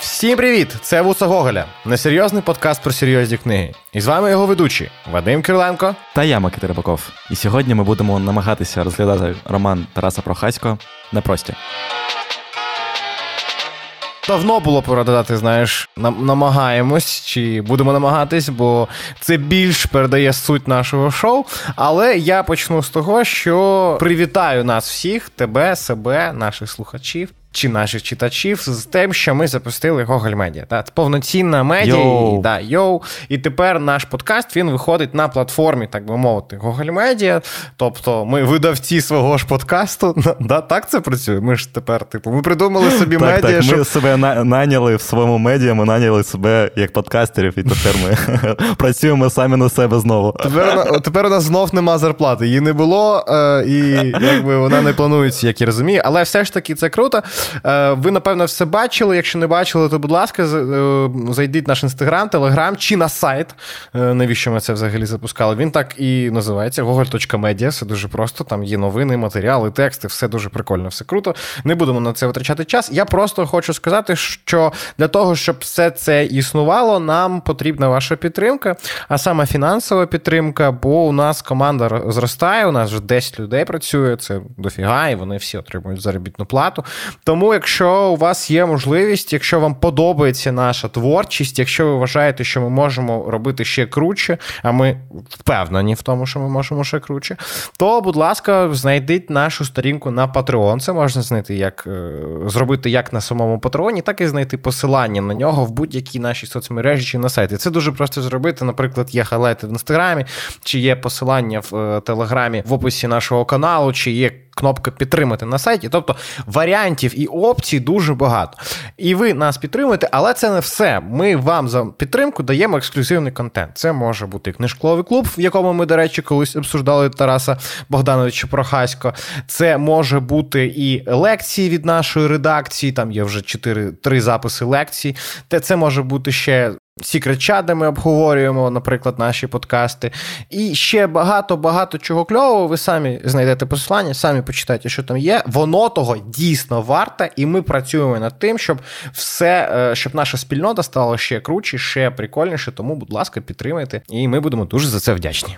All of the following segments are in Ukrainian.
Всім привіт! Це Вуса Гоголя, несерйозний подкаст про серйозні книги. І з вами його ведучі Вадим Кириленко та я Микита Рибаков. І сьогодні ми будемо намагатися розглядати роман Тараса Прохасько «Непрості». Давно було пора додати, знаєш, намагаємось чи будемо намагатись, бо це більш передає суть нашого шоу. Але я почну з того, що привітаю нас всіх, тебе, себе, наших слухачів чи наших читачів з тим, що ми запустили Гоголь Медіа. Та повноцінна медіа йоу. Да, йоу. І тепер наш подкаст він виходить на платформі, так би мовити, Гоголь Медіа. Тобто ми видавці свого ж подкасту. Да, Так це працює. Ми ж тепер, типу, ми придумали собі так, медіа. Так, щоб... Ми себе наняли в своєму медіа, ми наняли себе як подкастерів, і тепер ми працюємо самі на себе знову. Тепер тепер у нас знов нема зарплати. Її не було, е, і якби вона не планується, як я розумію. Але все ж таки це круто. Е, ви, напевно, все бачили. Якщо не бачили, то, будь ласка, е, зайдіть в наш інстаграм, телеграм чи на сайт. Е, навіщо ми це взагалі запускали? Він так і називається Google.media. Все дуже просто. Там є новини, матеріали, тексти, все дуже прикольно, все круто. Не будемо на це витрачати час. Я просто хочу сказати, що для того, щоб все це існувало, нам потрібна ваша підтримка, а саме фінансова підтримка, бо у нас команда зростає, у нас вже 10 людей працює, це дофіга, і вони всі отримують заробітну плату. Тому, якщо у вас є можливість, якщо вам подобається наша творчість, якщо ви вважаєте, що ми можемо робити ще круче, а ми впевнені в тому, що ми можемо ще круче, то, будь ласка, знайдіть нашу сторінку на Patreon. Це можна знайти, як е, зробити як на самому Патреоні, так і знайти посилання на нього в будь-якій нашій соцмережі чи на сайті. Це дуже просто зробити. Наприклад, є хайлайти в інстаграмі, чи є посилання в е, телеграмі в описі нашого каналу, чи є кнопка підтримати на сайті. Тобто варіантів і опцій дуже багато. І ви нас підтримуєте, але це не все. Ми вам за підтримку даємо ексклюзивний контент. Це може бути книжковий клуб, в якому ми, до речі, колись обсуждали Тараса Богдановича Прохасько. Це може бути і лекції від нашої редакції. Там є вже 4, 3 записи лекцій. Це може бути ще Сікрет де ми обговорюємо, наприклад, наші подкасти. І ще багато-багато чого кльового. Ви самі знайдете посилання, самі почитайте, що там є. Воно того дійсно варте, і ми працюємо над тим, щоб все, е, щоб наша спільнота стала ще круче, ще прикольніше. Тому, будь ласка, підтримайте, і ми будемо дуже за це вдячні.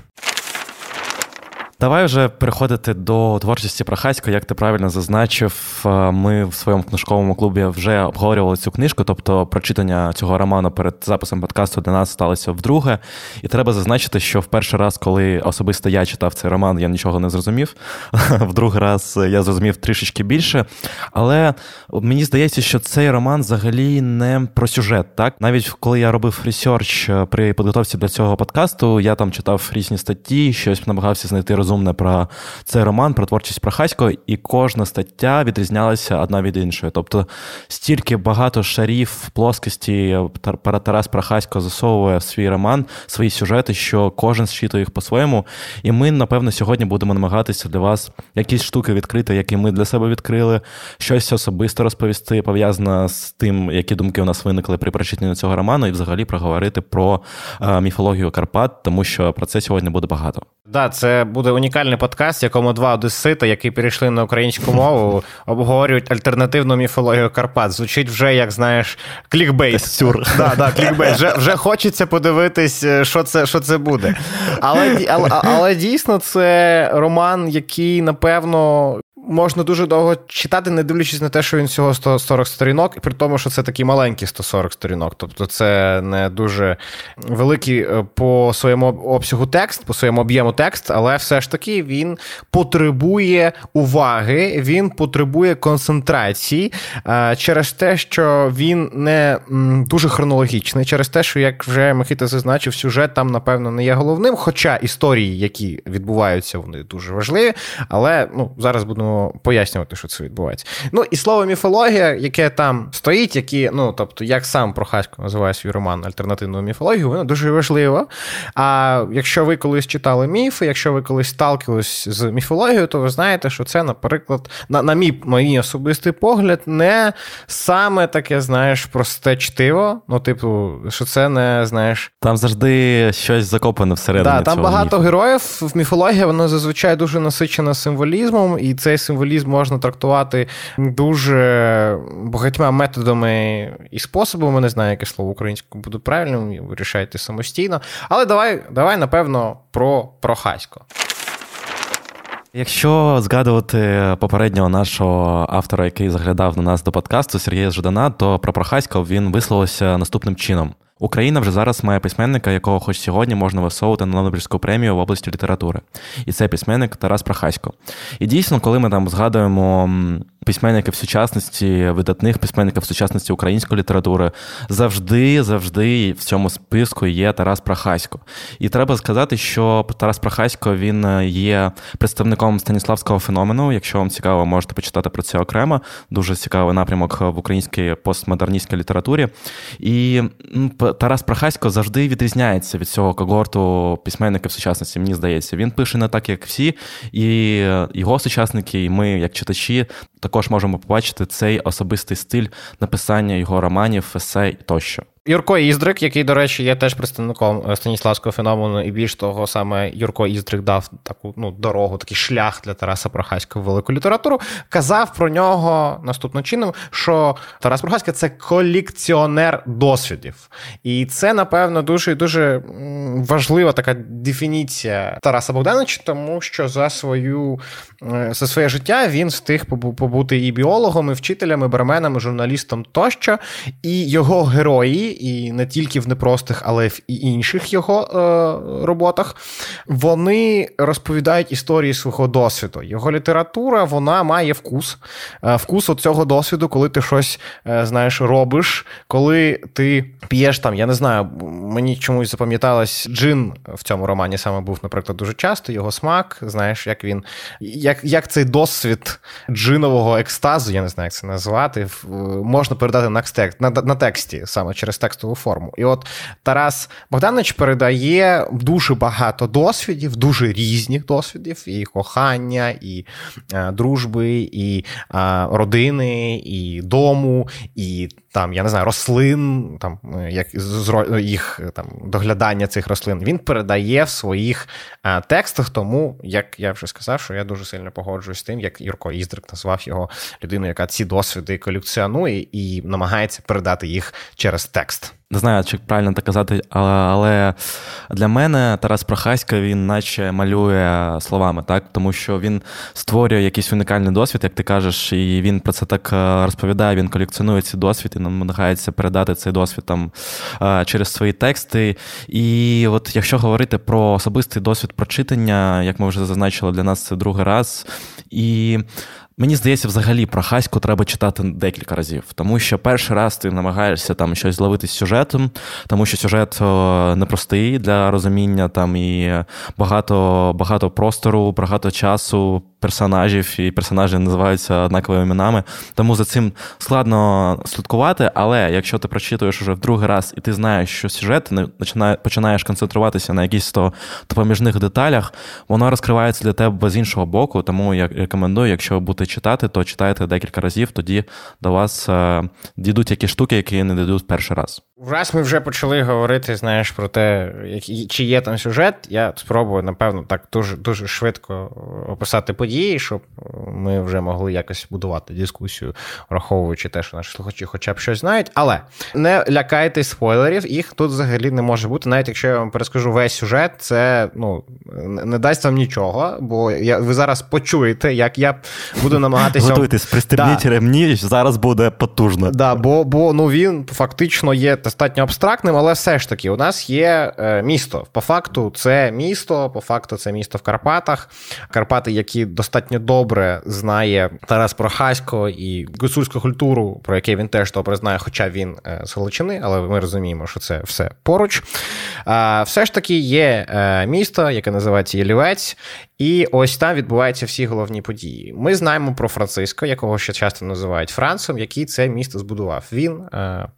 Давай вже переходити до творчості Прохасько. Як ти правильно зазначив, е, ми в своєму книжковому клубі вже обговорювали цю книжку, тобто прочитання цього роману перед записом подкасту для нас сталося вдруге. І треба зазначити, що в перший раз, коли особисто я читав цей роман, я нічого не зрозумів. В другий раз я зрозумів трішечки більше. Але мені здається, що цей роман взагалі не про сюжет. Так, навіть коли я робив research е, при підготовці до цього подкасту, я там читав різні статті, щось намагався знайти розуміння розумне про цей роман, про творчість Прохасько, і кожна стаття відрізнялася одна від іншої. Тобто стільки багато шарів плоскості Тарас Прохасько засовує в свій роман, свої сюжети, що кожен зчитує їх по-своєму. І ми, напевно, сьогодні будемо намагатися для вас якісь штуки відкрити, які ми для себе відкрили, щось особисто розповісти, пов'язане з тим, які думки у нас виникли при прочитанні цього роману, і взагалі проговорити про е, міфологію Карпат, тому що про це сьогодні буде багато. Да, це буде унікальний подкаст, в якому два одесита, які перейшли на українську мову, обговорюють альтернативну міфологію Карпат. Звучить вже, як знаєш, клікбейт. Сюр. Да, да, клікбейт. Вже вже хочеться подивитись, е, що це що це буде. Але, але, але дійсно це роман, який, напевно, можна дуже довго читати, не дивлячись на те, що він всього 140 сторінок, і при тому, що це такі маленькі 140 сторінок. Тобто це не дуже великий е, по своєму обсягу текст, по своєму об'єму текст, але все ж таки він потребує уваги, він потребує концентрації е, через те, що він не дуже хронологічний, через те, що, як вже Михита зазначив, сюжет там, напевно, не є головним. Хоча історії, які відбуваються, вони дуже важливі. Але ну, зараз будемо пояснювати, що це відбувається. Ну і слово міфологія, яке там стоїть, які, ну тобто, як сам Прохасько називає свій роман альтернативною міфологією, воно дуже важливо. А якщо ви колись читали міфи, якщо ви колись сталкивались з міфологією, то ви знаєте, що це, наприклад, на на мій мій особистий погляд, не саме таке, знаєш, просте чтиво. Ну, типу, що це не знаєш. Там завжди щось закопане всередині. Да, Там цього багато міфу. героїв в міфології, воно зазвичай дуже насичено символізмом, і цей символізм можна трактувати дуже багатьма методами і способами. Не знаю, яке слово українською буде правильним, вирішайте самостійно. Але давай, давай напевно, про Прохасько. Якщо згадувати попереднього нашого автора, який заглядав на нас до подкасту Сергія Ждана, то про Прохасько він висловився наступним чином. Україна вже зараз має письменника, якого хоч сьогодні можна висовувати на Нобелівську премію в області літератури. І це письменник Тарас Прохасько. І дійсно, коли ми там згадуємо письменників сучасності, видатних письменників сучасності української літератури, завжди, завжди в цьому списку є Тарас Прохасько. І треба сказати, що Тарас Прохасько він є представником станіславського феномену. Якщо вам цікаво, можете почитати про це окремо. Дуже цікавий напрямок в українській постмодерністській літературі. І Тарас Прохасько завжди відрізняється від цього когорту письменників сучасності, мені здається. Він пише не так, як всі, і його сучасники, і ми, як читачі, також можемо побачити цей особистий стиль написання його романів, есе тощо. Юрко Іздрик, який, до речі, є теж представником е, станіславського феномену, і більш того, саме Юрко Іздрик дав таку ну, дорогу, такий шлях для Тараса Прохаського в велику літературу. Казав про нього наступним чином, що Тарас Прохаський це колекціонер досвідів. І це, напевно, дуже дуже важлива така дефініція Тараса Богдановича, тому що за свою е, за своє життя він встиг побути і біологом, і вчителем, і барменом, і журналістом тощо, і його герої і не тільки в непростих, але й в інших його е, роботах, вони розповідають історії свого досвіду. Його література вона має вкус. Е, вкус цього досвіду, коли ти щось е, знаєш, робиш, коли ти п'єш там, я не знаю, мені чомусь запам'яталось, джин в цьому романі саме був, наприклад, дуже часто. Його смак, знаєш, як він, як як цей досвід джинового екстазу, я не знаю, як це назвати, можна передати на на, на тексті саме через текстову форму. І от Тарас Богданович передає дуже багато досвідів, дуже різних досвідів: і кохання, і е, дружби, і е, родини, і дому, і там, я не знаю, рослин, там як як їх там доглядання цих рослин. Він передає в своїх е, текстах. Тому, як я вже сказав, що я дуже сильно погоджуюсь з тим, як Юрко Іздрик назвав його людиною, яка ці досвіди колекціонує і намагається передати їх через текст. Не знаю, чи правильно так казати, але для мене Тарас Прохаська він наче малює словами, так тому що він створює якийсь унікальний досвід, як ти кажеш, і він про це так е, розповідає. Він колекціонує цей досвід і намагається передати цей досвід там е, через свої тексти. І от якщо говорити про особистий досвід прочитання, як ми вже зазначили, для нас це другий раз. І Мені здається, взагалі про Хаську треба читати декілька разів, тому що перший раз ти намагаєшся там щось зловити з сюжетом, тому що сюжет непростий для розуміння там і багато багато простору, багато часу персонажів, і персонажі називаються однаковими іменами. Тому за цим складно слідкувати. Але якщо ти прочитуєш уже в другий раз і ти знаєш, що сюжет починає, починаєш концентруватися на якісь то допоміжних деталях, воно розкривається для тебе з іншого боку. Тому я рекомендую, якщо будете читати, то читайте декілька разів, тоді до вас е, дійдуть якісь штуки, які не дійдуть перший раз. Раз ми вже почали говорити, знаєш, про те, чи є там сюжет, я спробую, напевно, так дуже дуже швидко описати події, щоб ми вже могли якось будувати дискусію, враховуючи те, що наші слухачі хоча б щось знають. Але не лякайтесь спойлерів, їх тут взагалі не може бути. Навіть якщо я вам перескажу весь сюжет, це ну не дасть вам нічого, бо я ви зараз почуєте, як я буду намагатися. Готуйтесь, пристебніть да. ремні, зараз буде потужно. Да, Бо бо ну він фактично є достатньо абстрактним, але все ж таки, у нас є е, місто. По факту, це місто, по факту, це місто в Карпатах. Карпати, які достатньо добре знає Тарас Прохасько і гуцульську культуру, про яке він теж добре знає, хоча він е, з Галичини, але ми розуміємо, що це все поруч. Все ж таки є е, місто, яке називається Єлівець, і ось там відбуваються всі головні події. Ми знаємо про Франциско, якого ще часто називають Францем, який це місто збудував. Він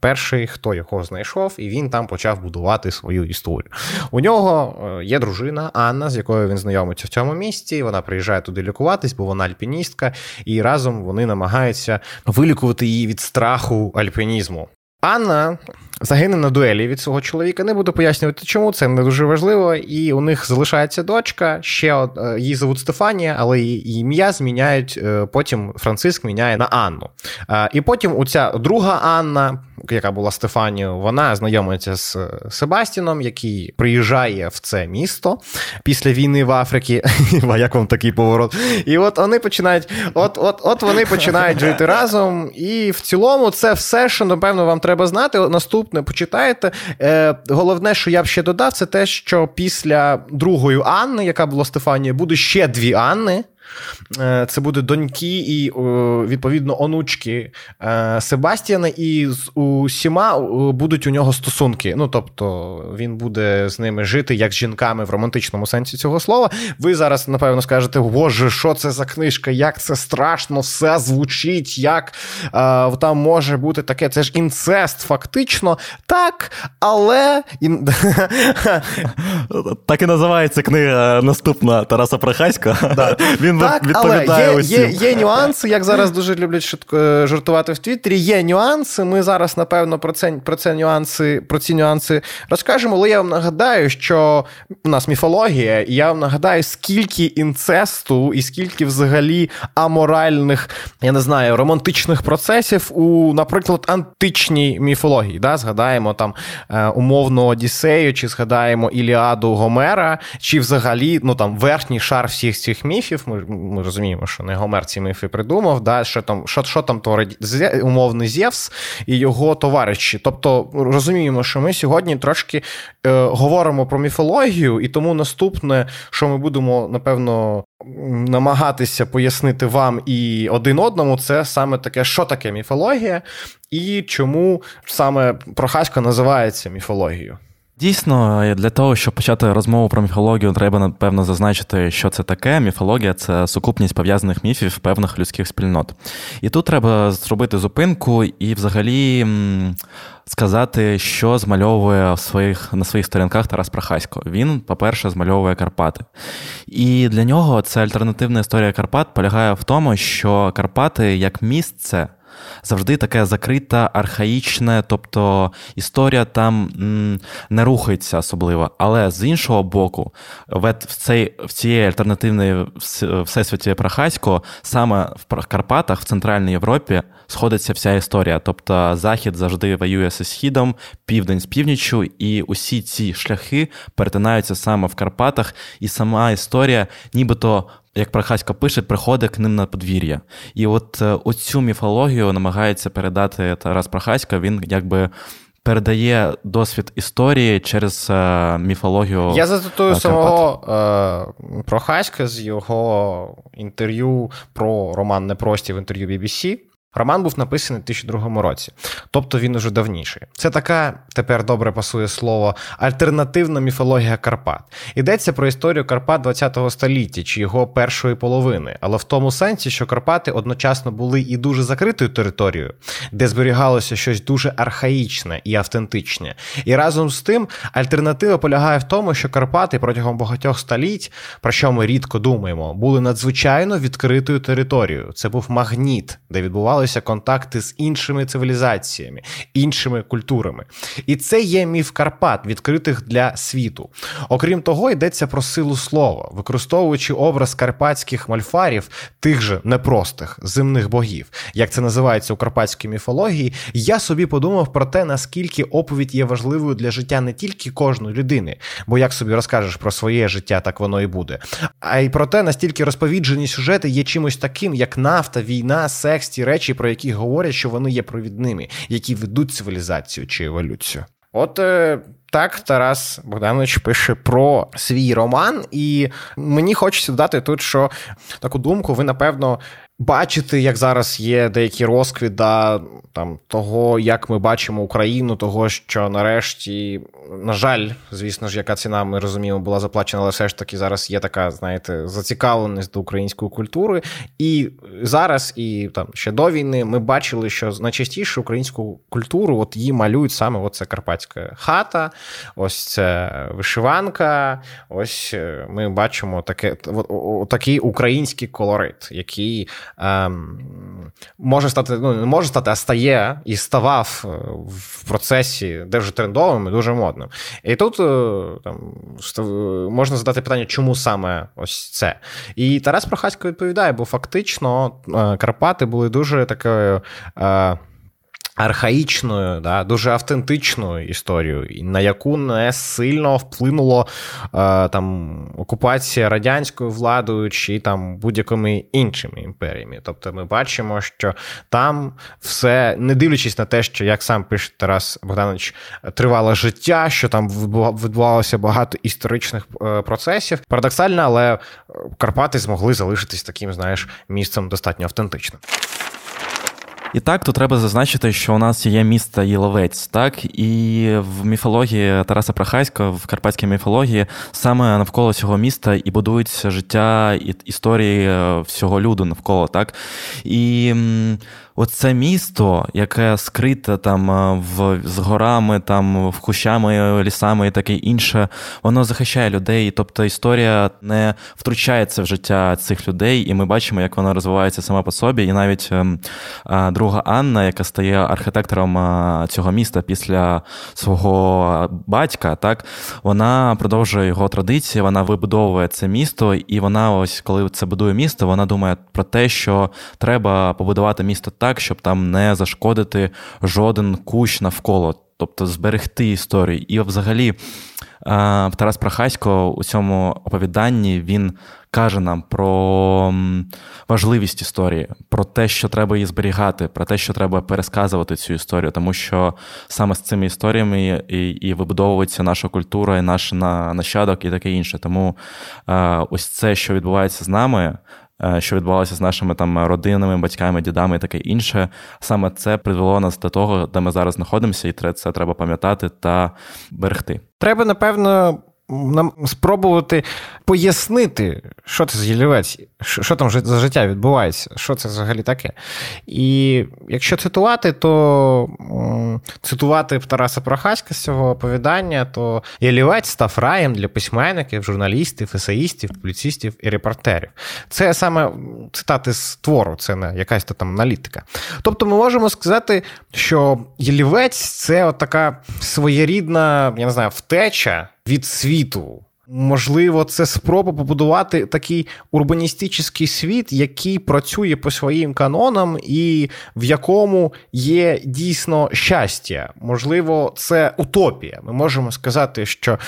перший, хто його знайшов, і він там почав будувати свою історію. У нього е, є дружина Анна, з якою він знайомиться в цьому місці. Вона приїжджає туди лікуватись, бо вона альпіністка, і разом вони намагаються вилікувати її від страху альпінізму. Анна загине на дуелі від свого чоловіка. Не буду пояснювати, чому це не дуже важливо. І у них залишається дочка. Ще од... Е, її зовуть Стефанія, але її ім'я зміняють. Е, потім Франциск міняє на Анну. Е, і потім у ця друга Анна, яка була Стефанією, вона знайомиться з Себастіном, який приїжджає в це місто після війни в Африці. Як вам такий поворот? І от вони починають, от, от, от вони починають жити разом. І в цілому це все, що напевно вам треба знати. Наступ наступне почитаєте. Е, Головне, що я б ще додав, це те, що після другої Анни, яка була Стефанія, буде ще дві Анни. Е, це буде доньки і, відповідно, онучки е, Себастьяна, і з усіма будуть у нього стосунки. Ну, тобто, він буде з ними жити як з жінками в романтичному сенсі цього слова. Ви зараз, напевно, скажете, боже, що це за книжка, як це страшно, все звучить, як е, там може бути таке. Це ж інцест, фактично. Так, але. Так і називається книга наступна Тараса Прохаська. Він так, але є, є, є нюанси, як зараз дуже люблять е, жартувати в Твіттері. Є нюанси. Ми зараз, напевно, про це про це нюанси, про ці нюанси розкажемо. Але я вам нагадаю, що у нас міфологія, і я вам нагадаю, скільки інцесту і скільки взагалі аморальних, я не знаю, романтичних процесів у, наприклад, античній міфології. Да? Згадаємо там е, умовно Одіссею, чи згадаємо Іліаду Гомера, чи взагалі ну там верхній шар всіх цих міфів. Ми ми розуміємо, що не Гомер ці міфи придумав, да, що там що, що там творить умовний Зевс і його товариші. Тобто розуміємо, що ми сьогодні трошки е, говоримо про міфологію, і тому наступне, що ми будемо, напевно, намагатися пояснити вам і один одному, це саме таке, що таке міфологія, і чому саме Прохасько називається міфологією. Дійсно, для того, щоб почати розмову про міфологію, треба напевно зазначити, що це таке. Міфологія це сукупність пов'язаних міфів певних людських спільнот. І тут треба зробити зупинку і взагалі сказати, що змальовує в своїх, на своїх сторінках Тарас Прохасько. Він, по-перше, змальовує Карпати. І для нього ця альтернативна історія Карпат полягає в тому, що Карпати як місце завжди таке закрита, архаїчне, тобто історія там не рухається особливо. Але з іншого боку, в цей, в цієї альтернативної всесвіті Прохасько саме в Карпатах, в Центральній Європі, сходиться вся історія. Тобто Захід завжди воює зі Східом, південь з північчю, і усі ці шляхи перетинаються саме в Карпатах, і сама історія, нібито як Прохасько пише, приходить к ним на подвір'я. І от е, оцю міфологію намагається передати Тарас Прохасько, він якби. Передає досвід історії через е, міфологію. Я зацитую самого е, Прохаська з його інтерв'ю про роман Непрості в інтерв'ю BBC. Роман був написаний у 2002 році, тобто він уже давніший. Це така, тепер добре пасує слово, альтернативна міфологія Карпат. Йдеться про історію Карпат ХХ століття чи його першої половини, але в тому сенсі, що Карпати одночасно були і дуже закритою територією, де зберігалося щось дуже архаїчне і автентичне. І разом з тим альтернатива полягає в тому, що Карпати протягом багатьох століть, про що ми рідко думаємо, були надзвичайно відкритою територією. Це був магніт, де відбувалося відбувалися контакти з іншими цивілізаціями, іншими культурами. І це є міф Карпат, відкритих для світу. Окрім того, йдеться про силу слова, використовуючи образ карпатських мальфарів, тих же непростих земних богів, як це називається у карпатській міфології. Я собі подумав про те, наскільки оповідь є важливою для життя не тільки кожної людини, бо як собі розкажеш про своє життя, так воно і буде, а й про те, настільки розповіджені сюжети є чимось таким, як нафта, війна, секс, ті речі речі, про які говорять, що вони є провідними, які ведуть цивілізацію чи еволюцію. От е, так Тарас Богданович пише про свій роман, і мені хочеться додати тут, що таку думку ви напевно бачите, як зараз є деякі розквіт да, там того, як ми бачимо Україну, того, що нарешті на жаль, звісно ж, яка ціна, ми розуміємо, була заплачена, але все ж таки зараз є така, знаєте, зацікавленість до української культури. І зараз, і там ще до війни, ми бачили, що найчастіше українську культуру от її малюють саме оце карпатська хата, ось це вишиванка. Ось е, ми бачимо таке, такий український колорит, який ем, може стати, ну не може стати, а стає і ставав е, в процесі, де вже і дуже модним. І тут е, там можна задати питання, чому саме ось це? І Тарас Прохасько відповідає, бо фактично е, Карпати були дуже такою архаїчною, да, дуже автентичною історією, на яку не сильно вплинуло е, там окупація радянською владою чи там будь-якими іншими імперіями. Тобто ми бачимо, що там все, не дивлячись на те, що як сам пише Тарас Богданович, тривало життя, що там відбувалося багато історичних е, процесів. Парадоксально, але Карпати змогли залишитись таким, знаєш, місцем достатньо автентичним. І так, то треба зазначити, що у нас є місто Єловець, так? І в міфології Тараса Прохаська, в карпатській міфології, саме навколо цього міста і будується життя і історії е, всього люду навколо, так? І оце місто, яке скрите там е, в, з горами, там в кущами, лісами і таке інше, воно захищає людей. Тобто історія не втручається в життя цих людей, і ми бачимо, як вона розвивається сама по собі. І навіть ем, друга Анна, яка стає архітектором цього міста після свого батька, так вона продовжує його традиції, вона вибудовує це місто, і вона, ось коли це будує місто, вона думає про те, що треба побудувати місто так, щоб там не зашкодити жоден кущ навколо, тобто зберегти історію. І взагалі Тарас Прохасько у цьому оповіданні він каже нам про важливість історії, про те, що треба її зберігати, про те, що треба пересказувати цю історію, тому що саме з цими історіями і і вибудовується наша культура, і наш нащадок, і таке інше. Тому ось це, що відбувається з нами. Е, що відбувалося з нашими там родинами, батьками, дідами і таке інше. Саме це привело нас до того, де ми зараз знаходимося, і це треба пам'ятати та берегти. Треба, напевно, нам спробувати пояснити, що це за ялівець, що там за життя відбувається, що це взагалі таке. І якщо цитувати, то цитувати Тараса Прохаська з цього оповідання, то ялівець став раєм для письменників, журналістів, есеїстів, публіцистів і репортерів. Це саме цитати з твору, це не якась там аналітика. Тобто ми можемо сказати, що ялівець це от така своєрідна, я не знаю, втеча від світу. Можливо, це спроба побудувати такий урбаністичний світ, який працює по своїм канонам, і в якому є дійсно щастя. Можливо, це утопія. Ми можемо сказати, що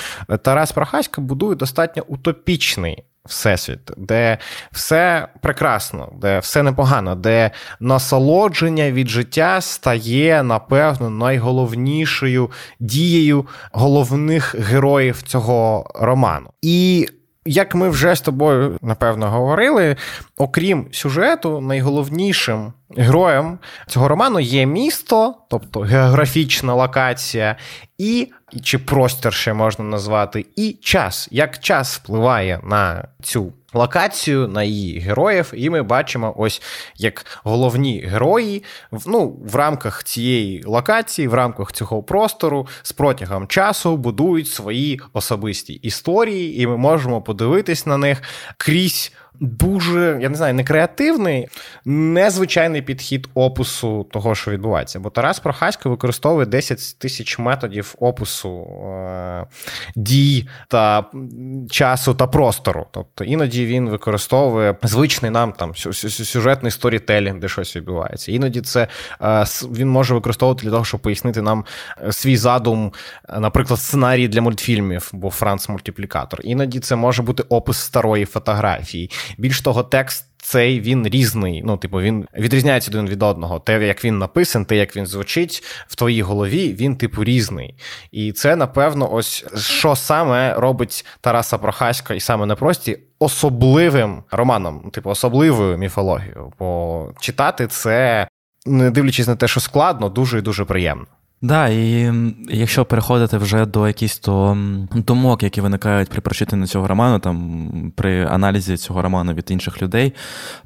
Тарас Прохаська будує достатньо утопічний всесвіт, де все прекрасно, де все непогано, де насолодження від життя стає, напевно, найголовнішою дією головних героїв цього роману. І як ми вже з тобою напевно говорили, окрім сюжету, найголовнішим героєм цього роману є місто, тобто географічна локація, і чи простір ще можна назвати, і час. Як час впливає на цю локацію, на її героїв, і ми бачимо, ось як головні герої ну, в рамках цієї локації, в рамках цього простору з протягом часу будують свої особисті історії, і ми можемо подивитись на них крізь дуже, я не знаю, не креативний, незвичайний підхід опису того, що відбувається. Бо Тарас Прохасько використовує 10 тисяч методів опису е- дій та часу та простору. Тобто іноді він використовує звичний нам там сюжетний сторітелінг, де щось відбувається. Іноді це е- він може використовувати для того, щоб пояснити нам е, свій задум, е, наприклад, сценарій для мультфільмів, бо Франц мультиплікатор. Іноді це може бути опис старої фотографії. Більш того, текст. Цей він різний, ну, типу, він відрізняється один від одного. Те, як він написан, те, як він звучить в твоїй голові, він, типу, різний. І це, напевно, ось що саме робить Тараса Прохаська і саме непрості особливим романом, типу, особливою міфологією. Бо читати це, не дивлячись на те, що складно, дуже і дуже приємно. Да, і якщо переходити вже до якихось то думок, які виникають при прочитанні цього роману, там при аналізі цього роману від інших людей,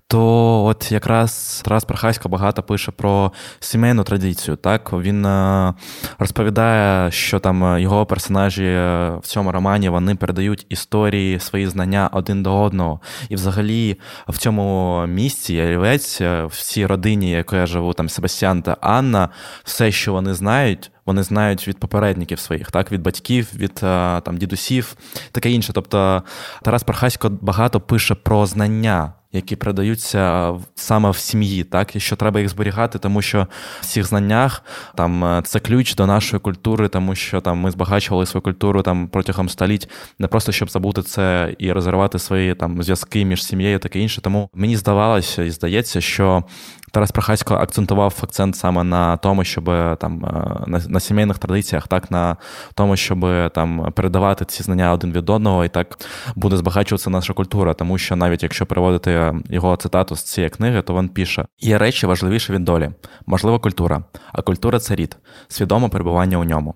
то от якраз Тарас Прохасько багато пише про сімейну традицію. Так він е, розповідає, що там його персонажі е, в цьому романі вони передають історії, свої знання один до одного. І взагалі в цьому місці Ялівець, е, в цій родині, якою я живу, там Себастьян та Анна, все, що вони знають вони знають від попередників своїх, так, від батьків, від е, там дідусів, таке інше. Тобто Тарас Пархасько багато пише про знання. Які продаються саме в сім'ї, так і що треба їх зберігати, тому що в цих знаннях там е, це ключ до нашої культури, тому що там ми збагачували свою культуру там протягом століть, не просто щоб забути це і розірвати свої там зв'язки між сім'єю, таке інше. Тому мені здавалося і здається, що Тарас Прохасько акцентував акцент саме на тому, щоб там е, на, на сімейних традиціях, так на тому, щоб там передавати ці знання один від одного, і так буде збагачуватися наша культура. Тому що навіть якщо переводити його цитату з цієї книги, то він пише: є речі важливіші від долі, можливо, культура, а культура це рід, свідоме перебування у ньому.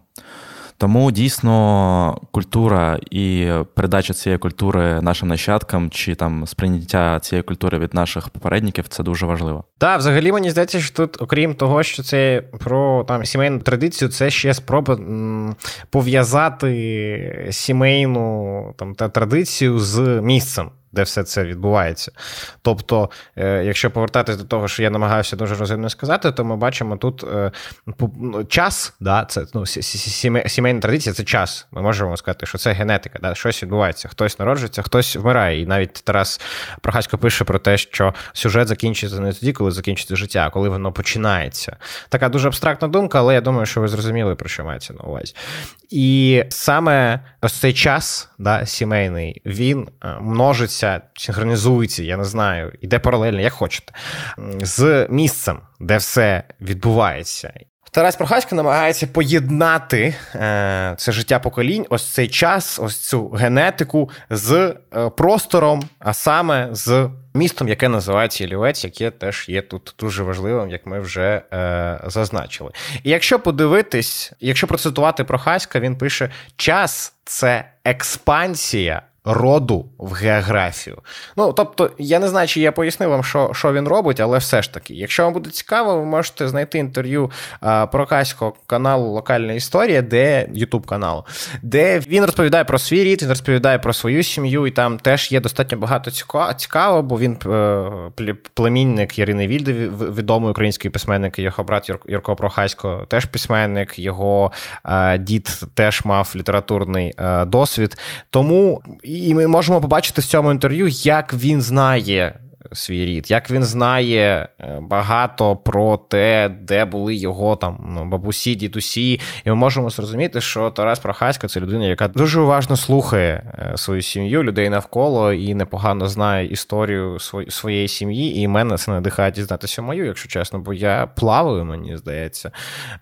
Тому дійсно культура і передача цієї культури нашим нащадкам, чи там сприйняття цієї культури від наших попередників це дуже важливо. Так, взагалі мені здається, що тут, окрім того, що це про там сімейну традицію, це ще спроба пов'язати сімейну там та традицію з місцем де все це відбувається. Тобто, е, якщо повертатись до того, що я намагався дуже розумно сказати, то ми бачимо тут е, ну, час, да, це ну, сімейна традиція це час. Ми можемо сказати, що це генетика, да, щось відбувається. Хтось народжується, хтось вмирає. І навіть Тарас Прохасько пише про те, що сюжет закінчується не тоді, коли закінчується життя, а коли воно починається. Така дуже абстрактна думка, але я думаю, що ви зрозуміли, про що мається на увазі. І саме ось цей час да, сімейний, він е, множиться, синхронізується, я не знаю, іде паралельно, як хочете, з місцем, де все відбувається. Тарас Прохасько намагається поєднати е, це життя поколінь, ось цей час, ось цю генетику з е, простором, а саме з містом, яке називається Ілівець, яке теж є тут дуже важливим, як ми вже е, зазначили. І якщо подивитись, якщо процитувати Прохаська, він пише: час це експансія роду в географію. Ну, тобто, я не знаю, чи я пояснив вам, що що він робить, але все ж таки, якщо вам буде цікаво, ви можете знайти інтерв'ю Прокаського каналу Локальна історія, де Ютуб каналу, де він розповідає про свій рід, він розповідає про свою сім'ю, і там теж є достатньо багато цікаво, бо він е, племінник Ірини Вільди, відомий український письменник, його брат Юрко Прохасько, теж письменник, його е, дід теж мав літературний е, досвід. Тому. І ми можемо побачити в цьому інтерв'ю, як він знає свій рід, як він знає е, багато про те, де були його там ну, бабусі, дідусі. І ми можемо зрозуміти, що Тарас Прохасько це людина, яка дуже уважно слухає е, свою сім'ю, людей навколо і непогано знає історію своєї сім'ї. І мене це надихає дізнатися мою, якщо чесно, бо я плаваю, мені здається,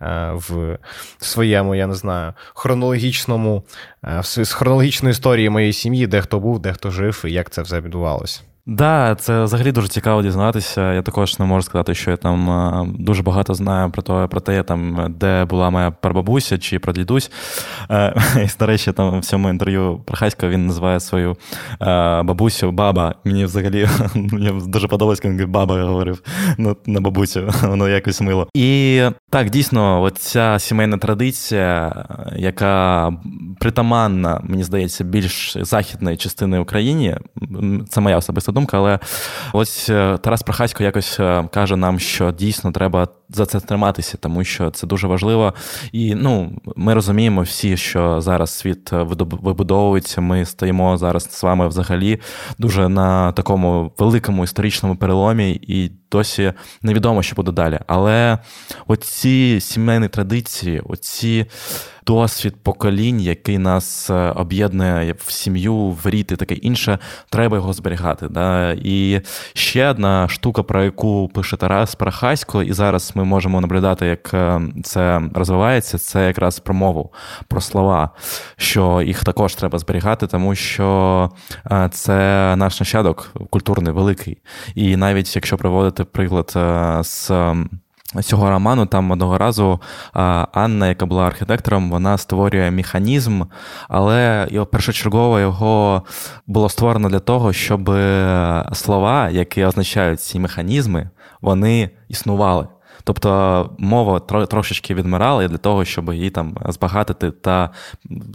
е, в своєму, я не знаю, хронологічному в хронологічної історії моєї сім'ї, де хто був, де хто жив і як це все відбувалося. Да, це взагалі дуже цікаво дізнатися. Я також не можу сказати, що я там е, дуже багато знаю про те, про те, там, де була моя прабабуся чи про дідусь. Е, до речі, там в цьому інтерв'ю Прохаська він називає свою е, бабусю баба. Мені взагалі мені дуже подобалось, коли він баба говорив на, на бабусю, воно якось мило. І так, дійсно, ця сімейна традиція, яка притаманна, мені здається, більш західної частини України, це моя особиста особиста думка, але ось е, Тарас Прохасько якось е, каже нам, що дійсно треба за це триматися, тому що це дуже важливо. І ну, ми розуміємо всі, що зараз світ е, вибудовується. Ми стоїмо зараз з вами взагалі дуже на такому великому історичному переломі, і досі невідомо, що буде далі. Але оці сімейні традиції, оці досвід поколінь, який нас е, об'єднує в сім'ю, в рід і таке інше, треба його зберігати. Да? І ще одна штука, про яку пише Тарас Парахасько, і зараз ми можемо наблюдати, як е, це розвивається, це якраз про мову, про слова, що їх також треба зберігати, тому що е, це наш нащадок культурний великий. І навіть якщо проводити приклад з цього роману там одного разу Анна, яка була архітектором, вона створює механізм, але першочергово його було створено для того, щоб слова, які означають ці механізми, вони існували. Тобто мова трошечки відмирала і для того, щоб її там збагатити та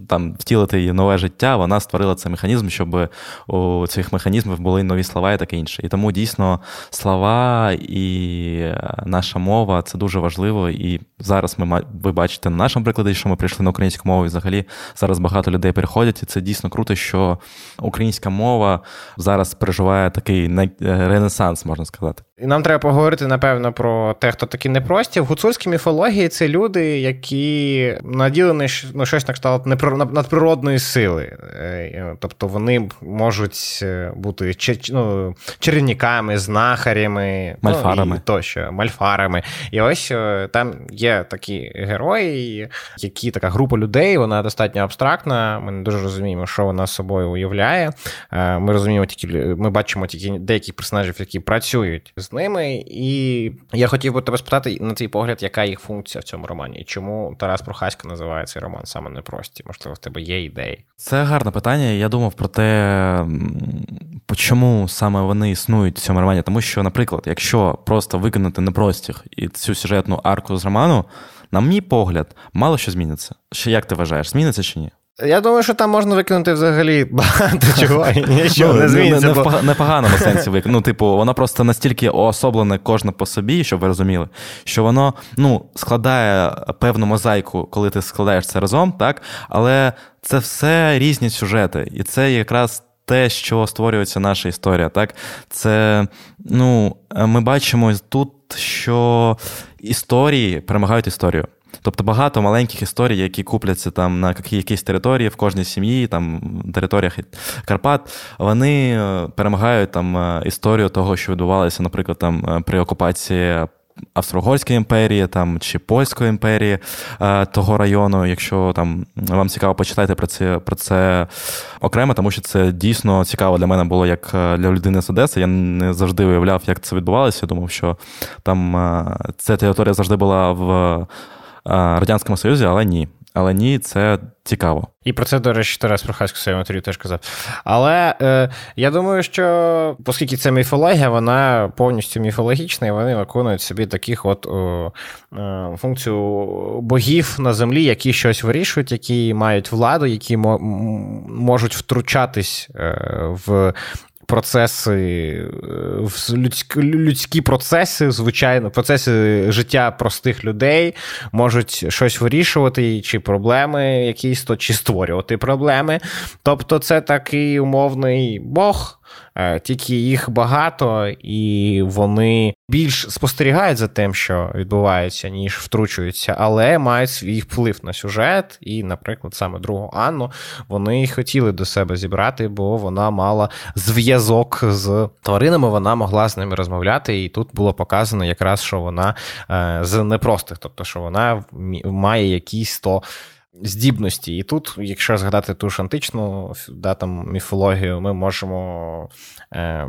там втілити її нове життя, вона створила цей механізм, щоб у цих механізмів були нові слова і таке інше. І тому дійсно слова і наша мова це дуже важливо. І зараз ми ви бачите на нашому прикладі, що ми прийшли на українську мову. І взагалі зараз багато людей переходять, і це дійсно круто, що українська мова зараз переживає такий ренесанс, можна сказати. І нам треба поговорити, напевно, про те, хто такі непрості. В гуцульській міфології це люди, які наділені ну, щось на кшталт надприродної сили. Е, тобто вони можуть е, бути ну, чарівниками, знахарями, мальфарами. Ну, і тощо, мальфарами. І ось е, там є такі герої, які така група людей, вона достатньо абстрактна. Ми не дуже розуміємо, що вона собою уявляє. Ми розуміємо тільки, ми бачимо тільки деяких персонажів, які працюють з ними. І я хотів би тебе спитати на твій погляд, яка їх функція в цьому романі? Чому Тарас Прохасько називає цей роман саме непрості? Можливо, в тебе є ідеї? Це гарне питання. Я думав про те, чому саме вони існують в цьому романі. Тому що, наприклад, якщо просто виконати непростіх і цю сюжетну арку з роману, на мій погляд, мало що зміниться. Ще як ти вважаєш, зміниться чи ні? Я думаю, що там можна викинути взагалі багато чого і нічого ну, не зміниться. Не, не, в, не в поганому сенсі викинути. Ну, типу, воно просто настільки уособлене кожне по собі, щоб ви розуміли, що воно ну, складає певну мозаїку, коли ти складаєш це разом, так? Але це все різні сюжети. І це якраз. Те, що створюється наша історія, так це ну ми бачимо тут, що історії перемагають історію. Тобто багато маленьких історій, які купляться там на якійсь території в кожній сім'ї, там територіях Карпат, вони е, перемагають там е, історію того, що відбувалося, наприклад, там е, при окупації. Австро-Угорської імперії там, чи Польської імперії того району. Якщо там вам цікаво, почитайте про це про це окремо, тому що це дійсно цікаво для мене було як для людини з Одеси. Я не завжди уявляв, як це відбувалося. Думав, що там ця територія завжди була в Радянському Союзі, але ні. Але ні, це цікаво. І про це, до речі, Тарас Прохасько в своєму інтерв'ю теж казав. Але е, я думаю, що оскільки це міфологія, вона повністю міфологічна, і вони виконують собі таких от о, е, функцію богів на землі, які щось вирішують, які мають владу, які мо- можуть втручатись е, в процеси, е, людські, людські процеси, звичайно, процеси життя простих людей можуть щось вирішувати, чи проблеми якісь, то чи створювати проблеми. Тобто, це такий умовний Бог. Е, тільки їх багато, і вони більш спостерігають за тим, що відбувається, ніж втручуються, але мають свій вплив на сюжет. І, наприклад, саме другу Анну вони хотіли до себе зібрати, бо вона мала зв'язок з тваринами, вона могла з ними розмовляти, і тут було показано якраз, що вона е, з непростих, тобто, що вона має якісь то здібності. І тут, якщо згадати ту ж античну да, там, міфологію, ми можемо е,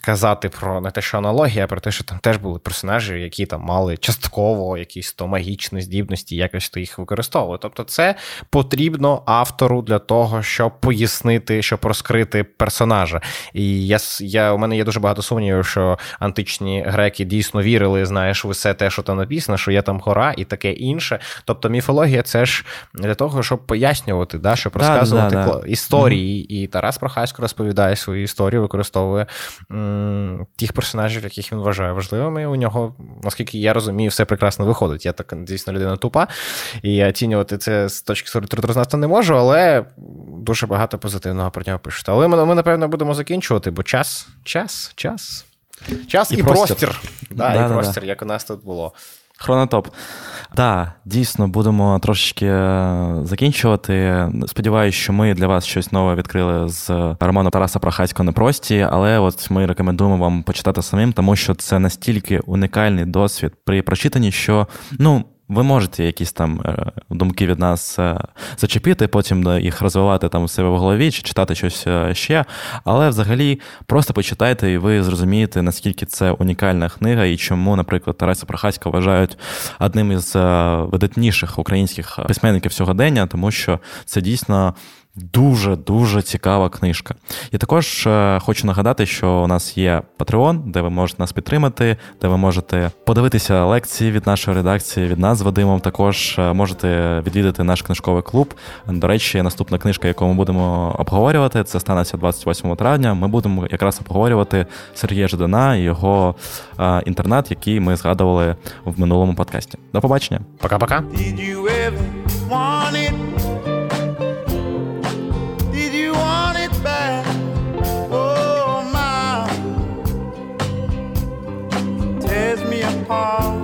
казати про не те, що аналогія, а про те, що там теж були персонажі, які там мали частково якісь то магічні здібності, якось то їх використовували. Тобто, це потрібно автору для того, щоб пояснити, щоб розкрити персонажа. І я, я, у мене є дуже багато сумнівів, що античні греки дійсно вірили, знаєш, все те, що там написано, що є там гора і таке інше. Тобто, міфологія це ж для того, щоб пояснювати, да, щоб розказувати да, да, історії. Mm-hmm. І Тарас Прохасько розповідає свою історію, використовує м- тих персонажів, яких він вважає важливими. У нього, наскільки я розумію, все прекрасно виходить. Я так, звісно, людина тупа, і оцінювати це з точки зору літературознавства не можу, але дуже багато позитивного про нього пишуть. Але ми, ми напевно, будемо закінчувати, бо час, час, час. Час і, і простір. простір. Да, да, І простір, як у нас тут було. Хронотоп. Так, дійсно, будемо трошечки е, закінчувати. Сподіваюся, що ми для вас щось нове відкрили з роману Тараса Прохасько непрості, але от ми рекомендуємо вам почитати самим, тому що це настільки унікальний досвід при прочитанні, що ну. Ви можете якісь там е, думки від нас е, зачепити, потім їх розвивати там у себе в голові чи читати щось ще. Але взагалі просто почитайте, і ви зрозумієте, наскільки це унікальна книга, і чому, наприклад, Тараса Прохаська вважають одним із видатніших українських письменників сьогодення, тому що це дійсно Дуже-дуже цікава книжка. І також е, хочу нагадати, що у нас є Patreon, де ви можете нас підтримати, де ви можете подивитися лекції від нашої редакції, від нас з Вадимом. Також е, можете відвідати наш книжковий клуб. До речі, наступна книжка, яку ми будемо обговорювати, це станеться 28 травня. Ми будемо якраз обговорювати Сергія Ждана і його е, інтернат, який ми згадували в минулому подкасті. До побачення. Пока-пока. Paul.